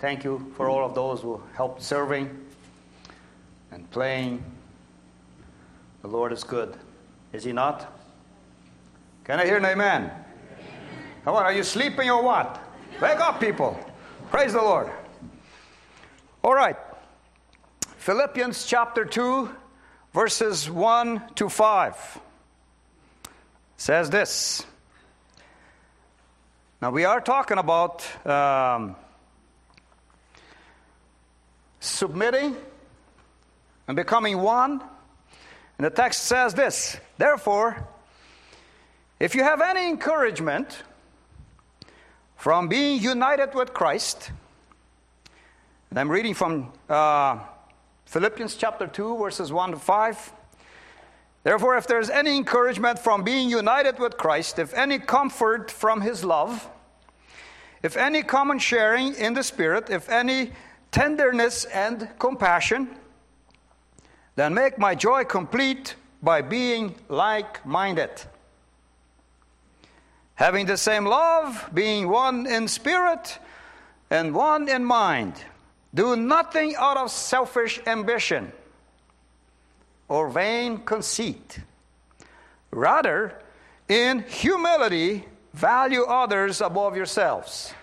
thank you for all of those who helped serving and playing. The Lord is good. Is He not? Can I hear an amen? Come on, are you sleeping or what? Wake up, people. Praise the Lord. All right. Philippians chapter 2, verses 1 to 5 says this. Now, we are talking about um, submitting and becoming one. And the text says this Therefore, if you have any encouragement from being united with Christ, and I'm reading from uh, Philippians chapter 2, verses 1 to 5. Therefore, if there's any encouragement from being united with Christ, if any comfort from his love, if any common sharing in the Spirit, if any tenderness and compassion, then make my joy complete by being like minded. Having the same love, being one in spirit and one in mind. Do nothing out of selfish ambition or vain conceit. Rather, in humility, value others above yourselves.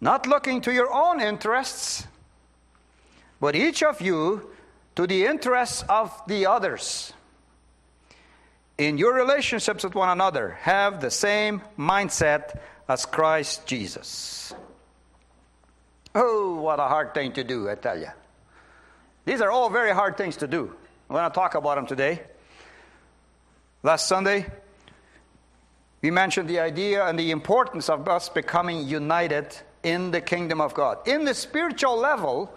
Not looking to your own interests, but each of you to the interests of the others. In your relationships with one another, have the same mindset as Christ Jesus. Oh, what a hard thing to do, I tell you. These are all very hard things to do. I'm going to talk about them today. Last Sunday, we mentioned the idea and the importance of us becoming united in the kingdom of God. In the spiritual level,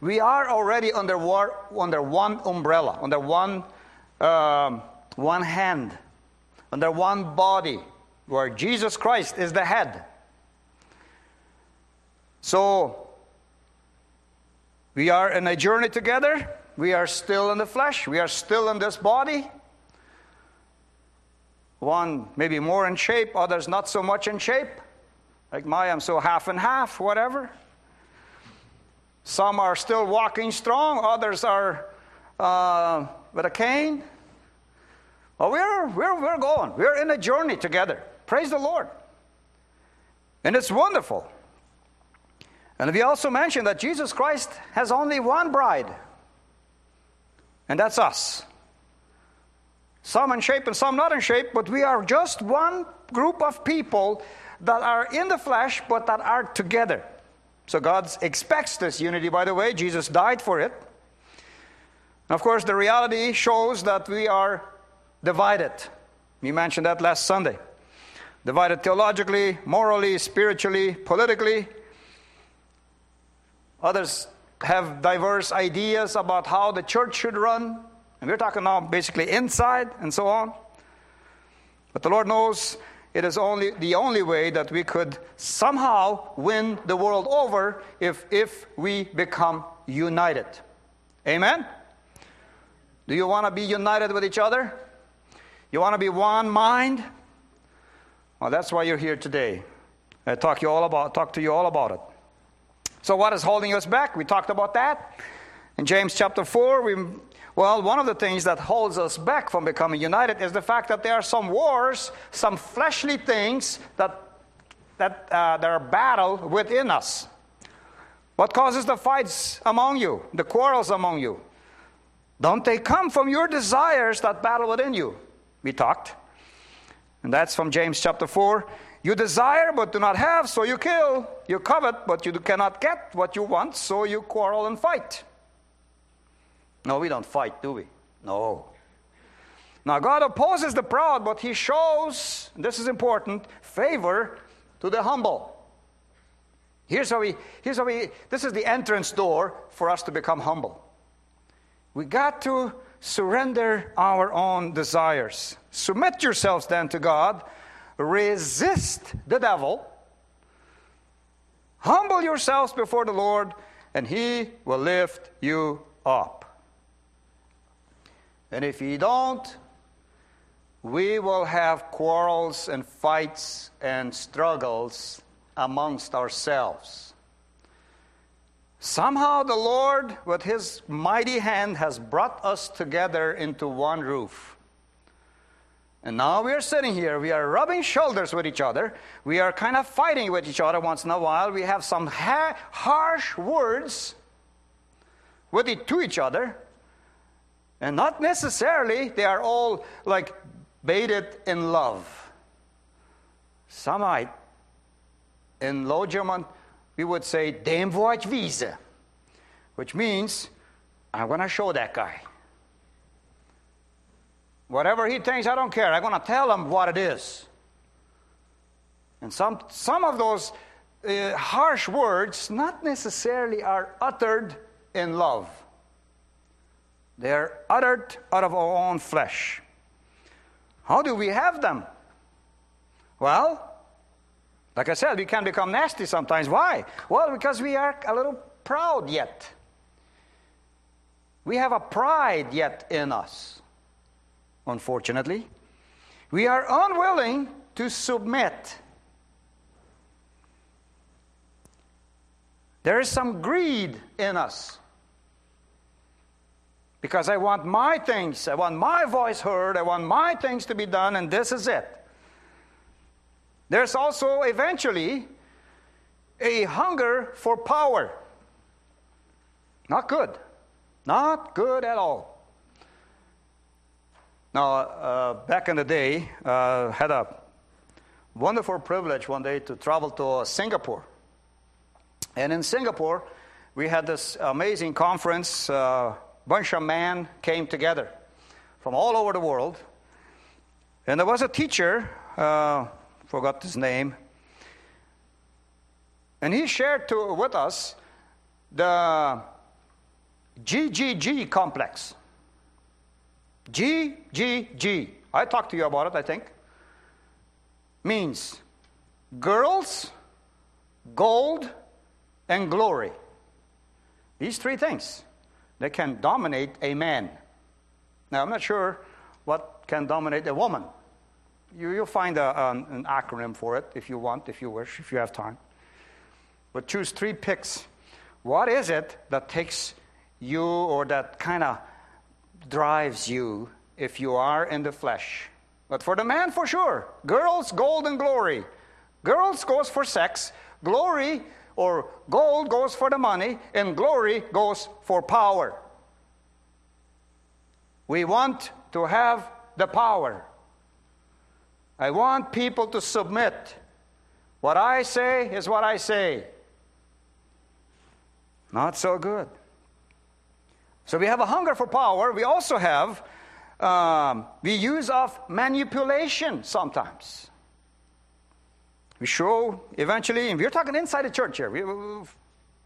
we are already under, war, under one umbrella, under one, um, one hand, under one body, where Jesus Christ is the head. So, we are in a journey together. We are still in the flesh. We are still in this body. One maybe more in shape, others not so much in shape. Like my, I'm so half and half, whatever. Some are still walking strong, others are uh, with a cane. Well, we're, we're, we're going. We're in a journey together. Praise the Lord. And it's wonderful. And we also mentioned that Jesus Christ has only one bride, and that's us. Some in shape and some not in shape, but we are just one group of people that are in the flesh but that are together. So God expects this unity, by the way. Jesus died for it. And of course, the reality shows that we are divided. We mentioned that last Sunday. Divided theologically, morally, spiritually, politically, Others have diverse ideas about how the church should run. And we're talking now basically inside and so on. But the Lord knows it is only the only way that we could somehow win the world over if, if we become united. Amen? Do you want to be united with each other? You want to be one mind? Well, that's why you're here today. I talk you all about talk to you all about it. So, what is holding us back? We talked about that. In James chapter 4, we, well, one of the things that holds us back from becoming united is the fact that there are some wars, some fleshly things that, that uh, there are battle within us. What causes the fights among you, the quarrels among you? Don't they come from your desires that battle within you? We talked. And that's from James chapter 4. You desire but do not have, so you kill. You covet but you cannot get what you want, so you quarrel and fight. No, we don't fight, do we? No. Now, God opposes the proud, but He shows, this is important, favor to the humble. Here's how we, here's how we, this is the entrance door for us to become humble. We got to surrender our own desires. Submit yourselves then to God resist the devil, humble yourselves before the Lord, and he will lift you up. And if you don't, we will have quarrels and fights and struggles amongst ourselves. Somehow the Lord, with His mighty hand, has brought us together into one roof. And now we are sitting here, we are rubbing shoulders with each other, we are kind of fighting with each other once in a while, we have some ha- harsh words with it to each other, and not necessarily they are all like baited in love. Some might, in Low German, we would say, dem wordt wiese, which means, I'm going to show that guy. Whatever he thinks, I don't care. I'm going to tell him what it is. And some, some of those uh, harsh words not necessarily are uttered in love. They're uttered out of our own flesh. How do we have them? Well, like I said, we can become nasty sometimes. Why? Well, because we are a little proud yet. We have a pride yet in us unfortunately. We are unwilling to submit. There is some greed in us. Because I want my things, I want my voice heard, I want my things to be done, and this is it. There's also eventually a hunger for power. Not good. Not good at all. Now, uh, back in the day, uh, had a wonderful privilege one day to travel to Singapore. And in Singapore, we had this amazing conference. Uh, bunch of men came together from all over the world. And there was a teacher, uh, forgot his name, and he shared to, with us the GGG complex. G, G, G. I talked to you about it, I think. Means girls, gold, and glory. These three things. They can dominate a man. Now, I'm not sure what can dominate a woman. You, will find a, an, an acronym for it if you want, if you wish, if you have time. But choose three picks. What is it that takes you or that kind of drives you if you are in the flesh. But for the man, for sure. Girls, gold and glory. Girls goes for sex. Glory or gold goes for the money, and glory goes for power. We want to have the power. I want people to submit. What I say is what I say. Not so good. So we have a hunger for power. We also have um, the use of manipulation sometimes. We show eventually, and we're talking inside the church here. We, you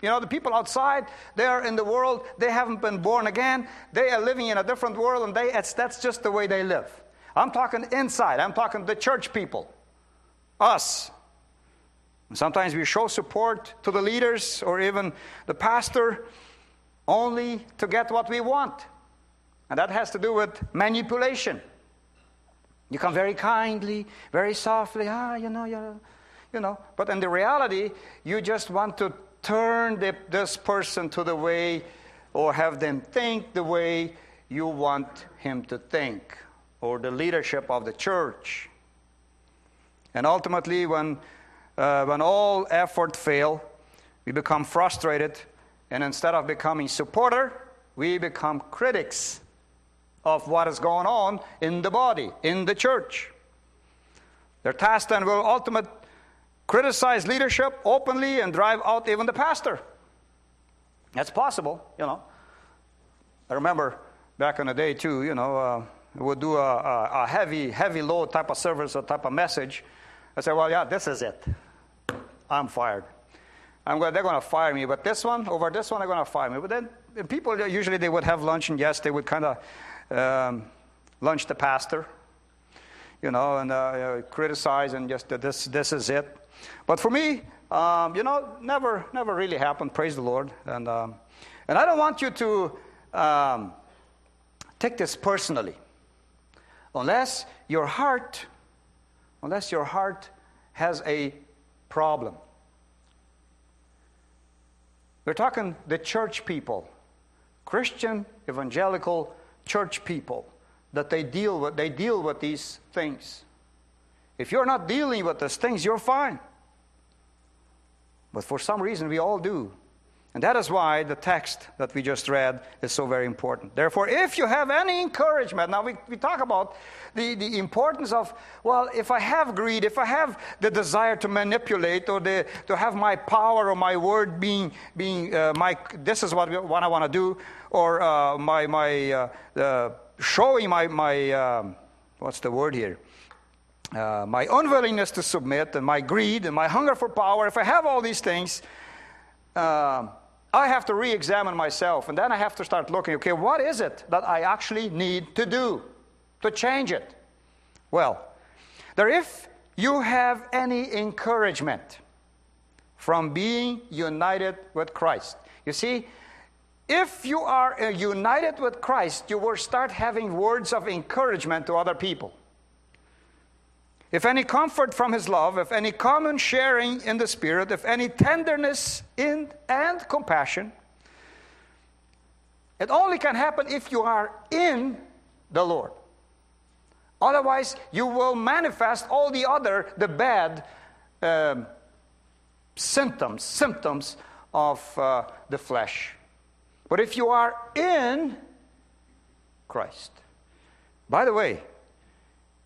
know, the people outside, they are in the world, they haven't been born again, they are living in a different world, and they, that's just the way they live. I'm talking inside, I'm talking the church people, us. Sometimes we show support to the leaders or even the pastor only to get what we want. And that has to do with manipulation. You come very kindly, very softly, ah, you know, you you know. But in the reality, you just want to turn the, this person to the way or have them think the way you want him to think or the leadership of the church. And ultimately, when, uh, when all effort fail, we become frustrated and instead of becoming supporter, we become critics of what is going on in the body, in the church. Their task then will ultimately criticize leadership openly and drive out even the pastor. That's possible, you know. I remember back in the day too, you know, uh, we would do a, a, a, heavy, heavy load type of service or type of message. I said, well, yeah, this is it. I'm fired. I'm going, they're going to fire me. But this one, over this one, they're going to fire me. But then people usually they would have lunch, and yes, they would kind of um, lunch the pastor, you know, and uh, criticize and just this this is it. But for me, um, you know, never never really happened. Praise the Lord. And um, and I don't want you to um, take this personally, unless your heart, unless your heart has a problem. We're talking the church people, Christian evangelical church people, that they deal with, they deal with these things. If you're not dealing with those things, you're fine. But for some reason, we all do. And that is why the text that we just read is so very important. Therefore, if you have any encouragement, now we, we talk about the, the importance of, well, if I have greed, if I have the desire to manipulate or the, to have my power or my word being, being uh, my, this is what, what I want to do, or uh, my, my uh, showing my, my um, what's the word here? Uh, my unwillingness to submit and my greed and my hunger for power, if I have all these things, um, I have to re examine myself and then I have to start looking okay, what is it that I actually need to do to change it? Well, there, if you have any encouragement from being united with Christ, you see, if you are uh, united with Christ, you will start having words of encouragement to other people. If any comfort from his love, if any common sharing in the Spirit, if any tenderness in and compassion, it only can happen if you are in the Lord. Otherwise, you will manifest all the other, the bad um, symptoms, symptoms of uh, the flesh. But if you are in Christ, by the way,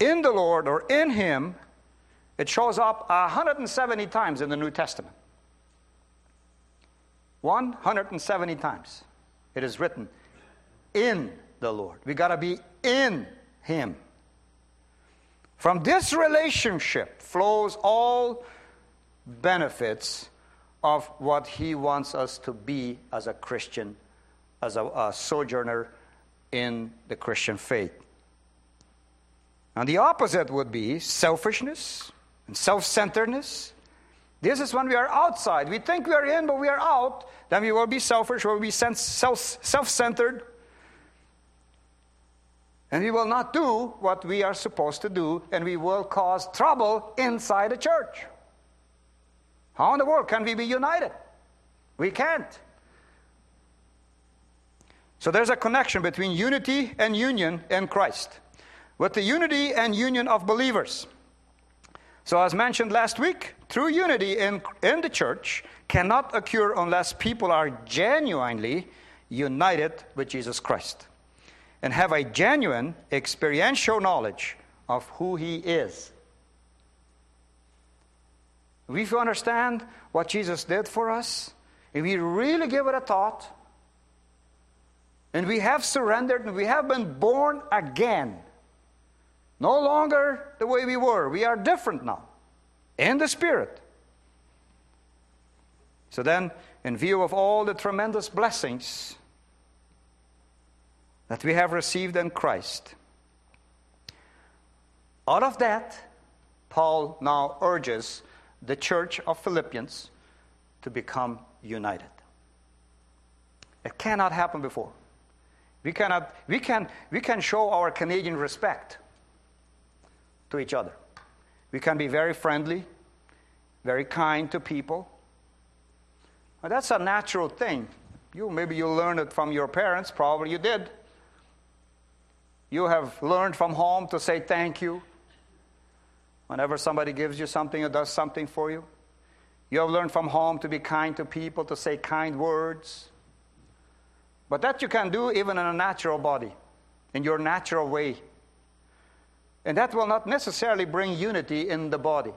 in the Lord or in Him, it shows up 170 times in the New Testament. 170 times it is written in the Lord. We got to be in Him. From this relationship flows all benefits of what He wants us to be as a Christian, as a, a sojourner in the Christian faith. And the opposite would be selfishness and self centeredness. This is when we are outside. We think we are in, but we are out. Then we will be selfish, we will be self centered. And we will not do what we are supposed to do, and we will cause trouble inside the church. How in the world can we be united? We can't. So there's a connection between unity and union in Christ with the unity and union of believers. So, as mentioned last week, true unity in, in the church cannot occur unless people are genuinely united with Jesus Christ and have a genuine experiential knowledge of who He is. If we understand what Jesus did for us, if we really give it a thought, and we have surrendered and we have been born again, no longer the way we were. We are different now in the Spirit. So then, in view of all the tremendous blessings that we have received in Christ, out of that, Paul now urges the church of Philippians to become united. It cannot happen before. We cannot, we can, we can show our Canadian respect to each other. We can be very friendly, very kind to people. That's a natural thing. You maybe you learned it from your parents, probably you did. You have learned from home to say thank you. Whenever somebody gives you something or does something for you, you have learned from home to be kind to people, to say kind words. But that you can do even in a natural body, in your natural way. And that will not necessarily bring unity in the body.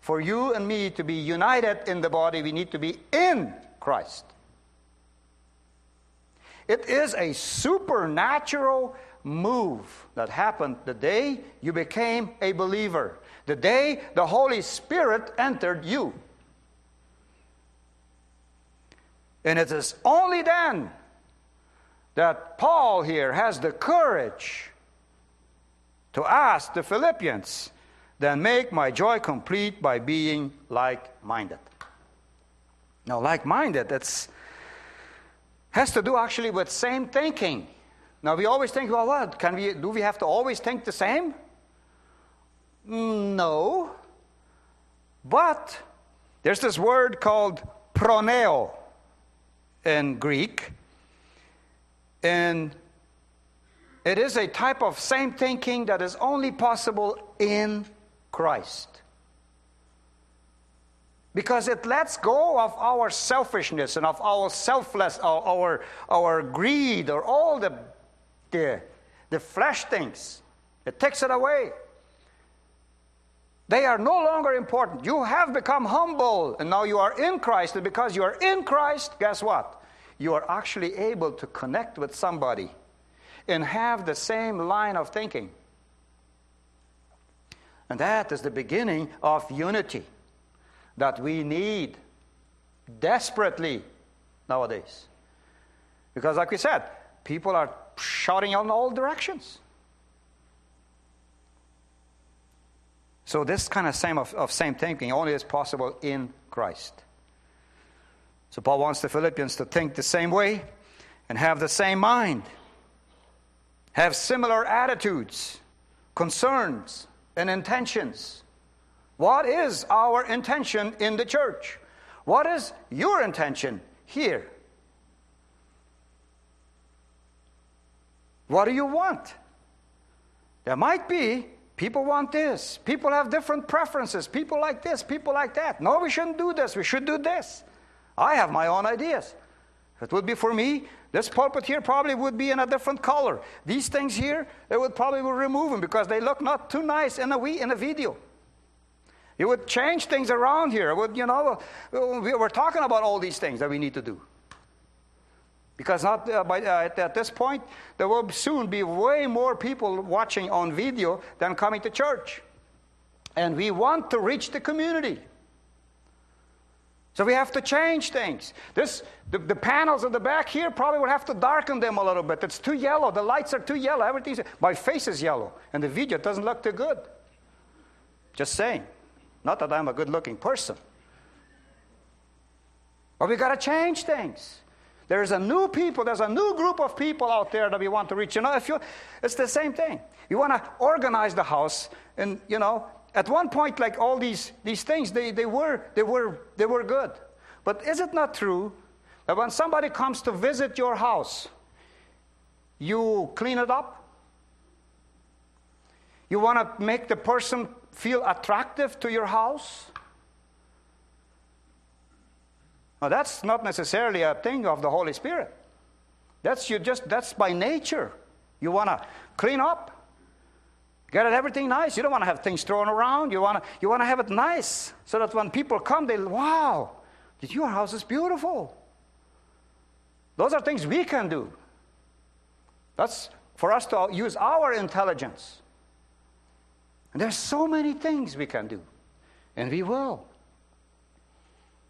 For you and me to be united in the body, we need to be in Christ. It is a supernatural move that happened the day you became a believer, the day the Holy Spirit entered you. And it is only then that Paul here has the courage to ask the Philippians, then make my joy complete by being like minded. Now, like minded, that's has to do actually with same thinking. Now we always think, well, what can we do? We have to always think the same? No, but there's this word called phroneo. in Greek. And it is a type of same thinking that is only possible in Christ. Because it lets go of our selfishness and of our selfless, our, our, greed, or all the, the, the flesh things. It takes it away. They are no longer important. You have become humble, and now you are in Christ. And because you are in Christ, guess what? You are actually able to connect with somebody and have the same line of thinking. And that is the beginning of unity that we need desperately nowadays. Because, like we said, people are shouting in all directions. So this kind of same of, of same thinking only is possible in Christ. So Paul wants the Philippians to think the same way and have the same mind, have similar attitudes, concerns, and intentions. What is our intention in the church? What is your intention here? What do you want? There might be people want this. People have different preferences. People like this, people like that. No, we shouldn't do this. We should do this. I have my own ideas. It would be for me, this pulpit here probably would be in a different color. These things here, they would probably remove them because they look not too nice in a, we, in a video. You would change things around here. Would, you know, we're talking about all these things that we need to do. Because not, uh, by, uh, at, at, this point, there will soon be way more people watching on video than coming to church. And we want to reach the community. So we have to change things. This, the, the panels at the back here probably would have to darken them a little bit. It's too yellow. The lights are too yellow. Everything's, my face is yellow. And the video doesn't look too good. Just saying. Not that I'm a good looking person. But we got to change things. There's a new people, there's a new group of people out there that we want to reach. You know, if you, it's the same thing. You want to organize the house, and you know, at one point, like all these, these things, they, they, were, they, were, they were good. But is it not true that when somebody comes to visit your house, you clean it up? You want to make the person feel attractive to your house? Now, that's not necessarily a thing of the Holy Spirit. That's you just that's by nature. You want to clean up, get everything nice. You don't want to have things thrown around. You want to you want to have it nice so that when people come, they wow, your house is beautiful. Those are things we can do. That's for us to use our intelligence. And there's so many things we can do, and we will.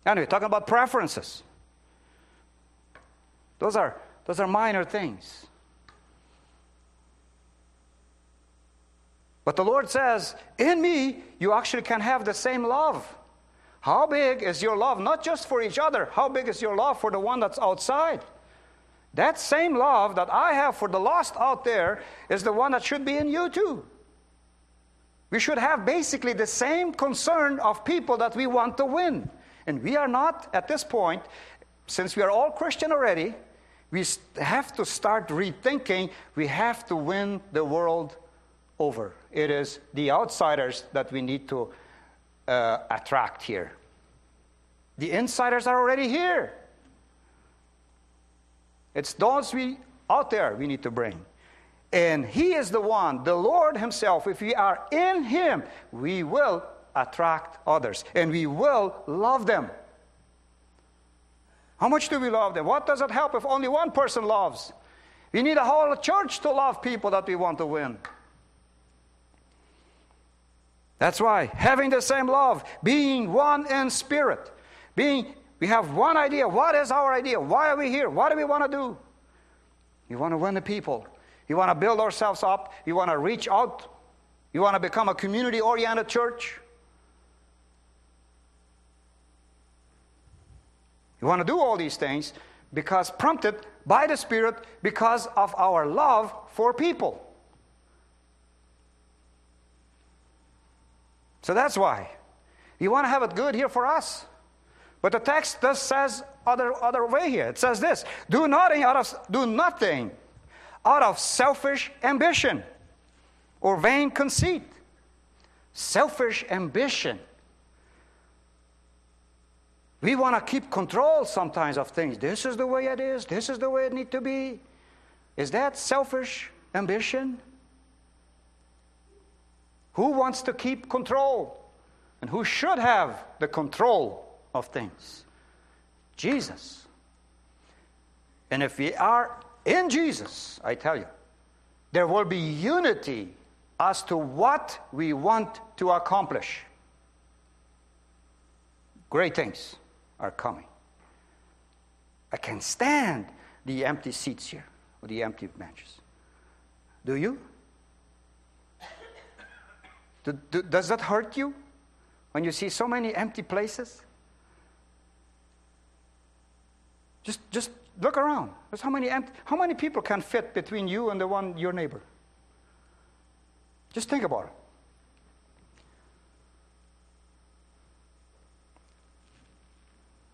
Anyway, talking about preferences. Those are, those are minor things. But the Lord says, in me, you actually can have the same love. How big is your love? Not just for each other, how big is your love for the one that's outside? That same love that I have for the lost out there is the one that should be in you too. We should have basically the same concern of people that we want to win. And we are not, at this point, since we are all Christian already, we have to start rethinking we have to win the world over. It is the outsiders that we need to uh, attract here. The insiders are already here. It's those we out there we need to bring. And He is the one, the Lord Himself. If we are in Him, we will attract others and we will love them. How much do we love them? What does it help if only one person loves? We need a whole church to love people that we want to win. That's why having the same love, being one in spirit, being we have one idea. What is our idea? Why are we here? What do we want to do? We want to win the people. You want to build ourselves up. You want to reach out. You want to become a community oriented church. You want to do all these things because prompted by the Spirit because of our love for people. So that's why. You want to have it good here for us. But the text does says other, other way here. It says this do nothing out of do nothing out of selfish ambition or vain conceit. Selfish ambition. We want to keep control sometimes of things. This is the way it is. This is the way it need to be. Is that selfish ambition? Who wants to keep control? And who should have the control of things? Jesus. And if we are in Jesus, I tell you, there will be unity as to what we want to accomplish. Great things are coming. I can stand the empty seats here, or the empty benches. Do you? Do, do, does that hurt you when you see so many empty places? Just, just look around. There's how many empty, how many people can fit between you and the one your neighbor? Just think about it.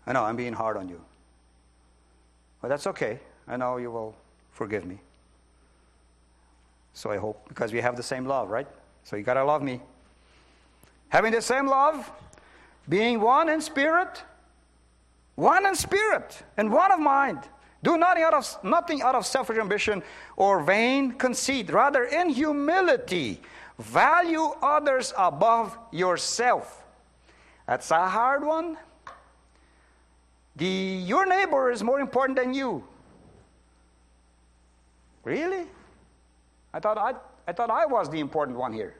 I know I'm being hard on you. But that's okay. I know you will forgive me. So I hope, because we have the same love, right? So you got to love me. Having the same love, being one in spirit, one in spirit, and one of mind. Do nothing out of, nothing out of selfish ambition or vain conceit. Rather, in humility, value others above yourself. That's a hard one. The, your neighbor is more important than you. Really? I thought I, I thought I was the important one here.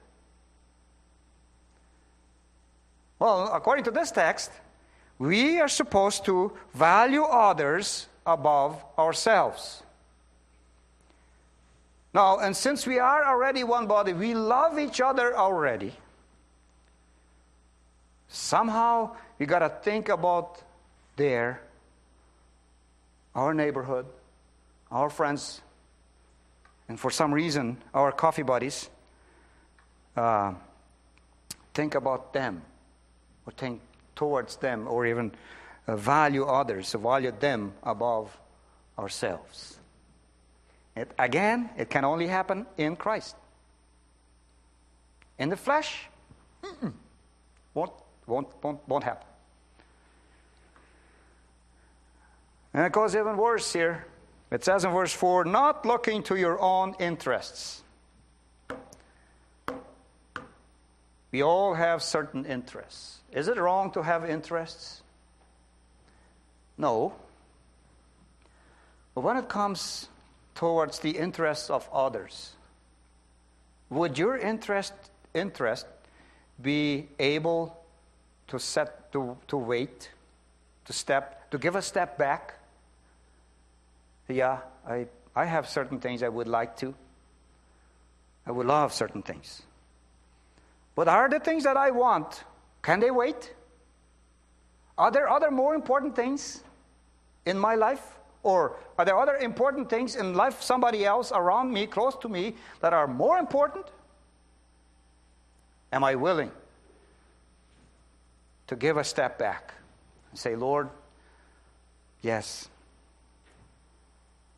Well, according to this text, we are supposed to value others above ourselves. Now, and since we are already one body, we love each other already. Somehow, we got to think about there, our neighborhood, our friends, and for some reason, our coffee buddies. Uh, think about them, or think towards them, or even uh, value others, value them above ourselves. It, again, it can only happen in Christ. In the flesh, won't, won't, won't, won't happen. And it goes even worse here. It says in verse 4 not looking to your own interests. We all have certain interests. Is it wrong to have interests? No. But when it comes towards the interests of others, would your interest, interest be able to set to, to wait, to step, to give a step back? Yeah, I, I have certain things I would like to. I would love certain things. But are the things that I want, can they wait? Are there other more important things in my life? Or are there other important things in life, somebody else around me, close to me, that are more important? Am I willing to give a step back and say, Lord, yes,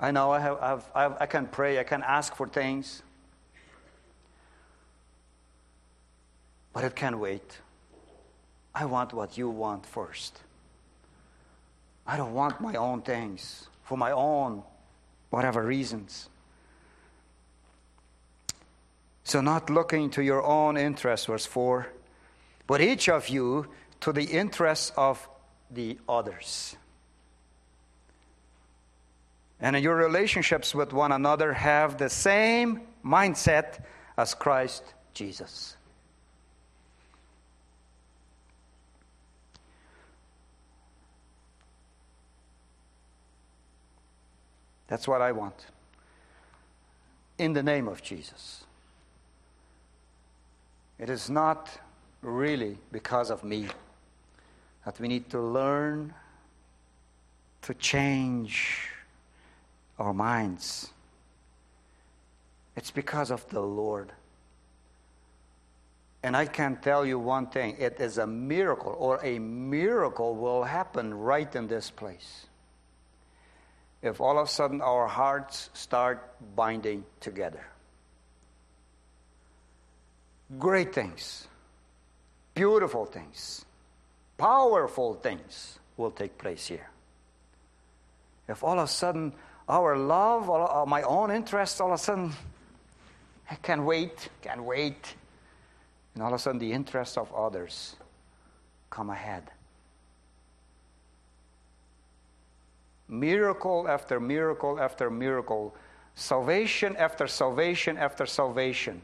I know I, have, I've, I've, I can pray, I can ask for things, but it can wait. I want what you want first. I don't want my own things for my own whatever reasons. So, not looking to your own interests, verse 4, but each of you to the interests of the others. And your relationships with one another, have the same mindset as Christ Jesus. That's what I want. In the name of Jesus. It is not really because of me that we need to learn to change our minds. It's because of the Lord. And I can tell you one thing it is a miracle, or a miracle will happen right in this place. If all of a sudden our hearts start binding together. Great things, beautiful things, powerful things will take place here. If all of a sudden our love, all, uh, my own interests, all of a sudden, I can't wait, can't wait and all of a sudden, the interests of others come ahead. Miracle after miracle after miracle, salvation after salvation after salvation.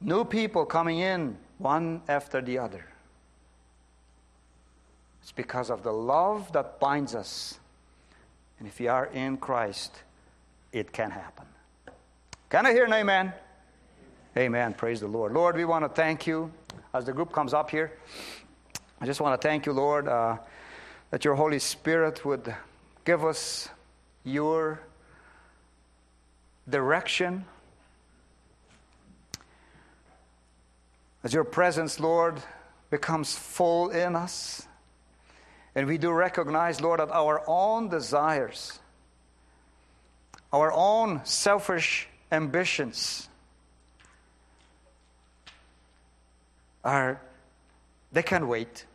New people coming in, one after the other. It's because of the love that binds us. And if you are in Christ, it can happen. Can I hear an amen? Amen. Praise the Lord. Lord, we want to thank you as the group comes up here. I just want to thank you, Lord, uh, that your Holy Spirit would give us your direction. As your presence, Lord, becomes full in us. And we do recognize, Lord, that our own desires, our own selfish ambitions, are, they can wait.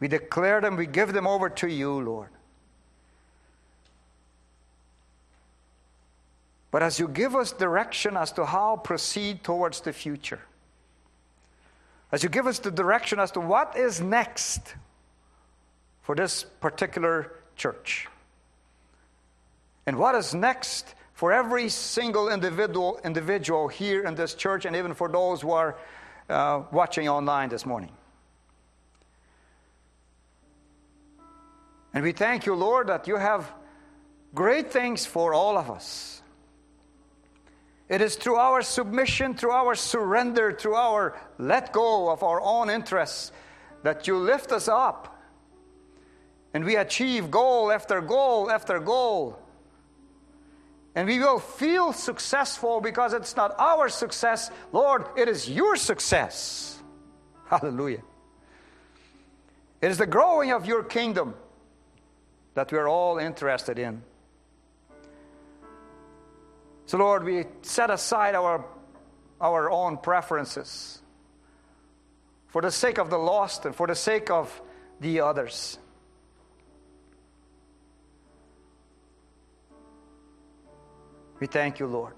We declare them, we give them over to you, Lord. But as you give us direction as to how proceed towards the future, as you give us the direction as to what is next for this particular church, and what is next for every single individual, individual here in this church, and even for those who are uh, watching online this morning. And we thank you, Lord, that you have great things for all of us. It is through our submission, through our surrender, through our let go of our own interests that you lift us up. And we achieve goal after goal after goal and we will feel successful because it's not our success. Lord, it is your success. Hallelujah. It is the growing of your kingdom that we're all interested in. So, Lord, we set aside our, our own preferences for the sake of the lost and for the sake of the others. We thank you, Lord.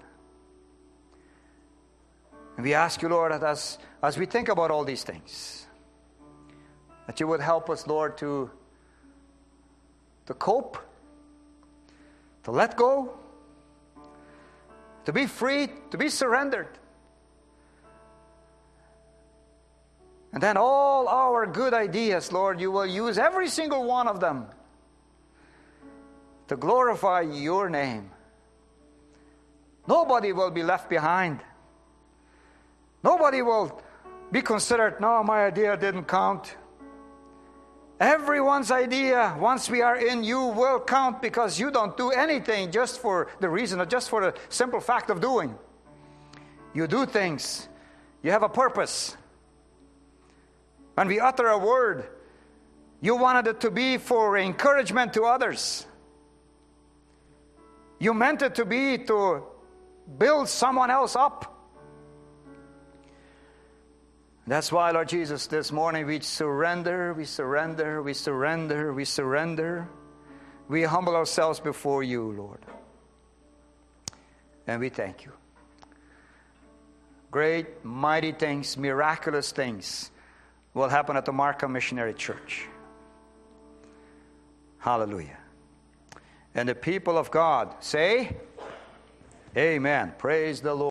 And we ask you, Lord, that as, as we think about all these things, that you would help us, Lord, to, to cope, to let go, to be free, to be surrendered. And then all our good ideas, Lord, you will use every single one of them to glorify your name. Nobody will be left behind. Nobody will be considered, no, my idea didn't count. Everyone's idea, once we are in you, will count because you don't do anything just for the reason or just for the simple fact of doing. You do things, you have a purpose. When we utter a word, you wanted it to be for encouragement to others. You meant it to be to build someone else up. That's why, Lord Jesus, this morning we surrender, we surrender, we surrender, we surrender. We humble ourselves before you, Lord. And we thank you. Great, mighty things, miraculous things will happen at the Markham Missionary Church. Hallelujah. And the people of God say, Amen. Praise the Lord.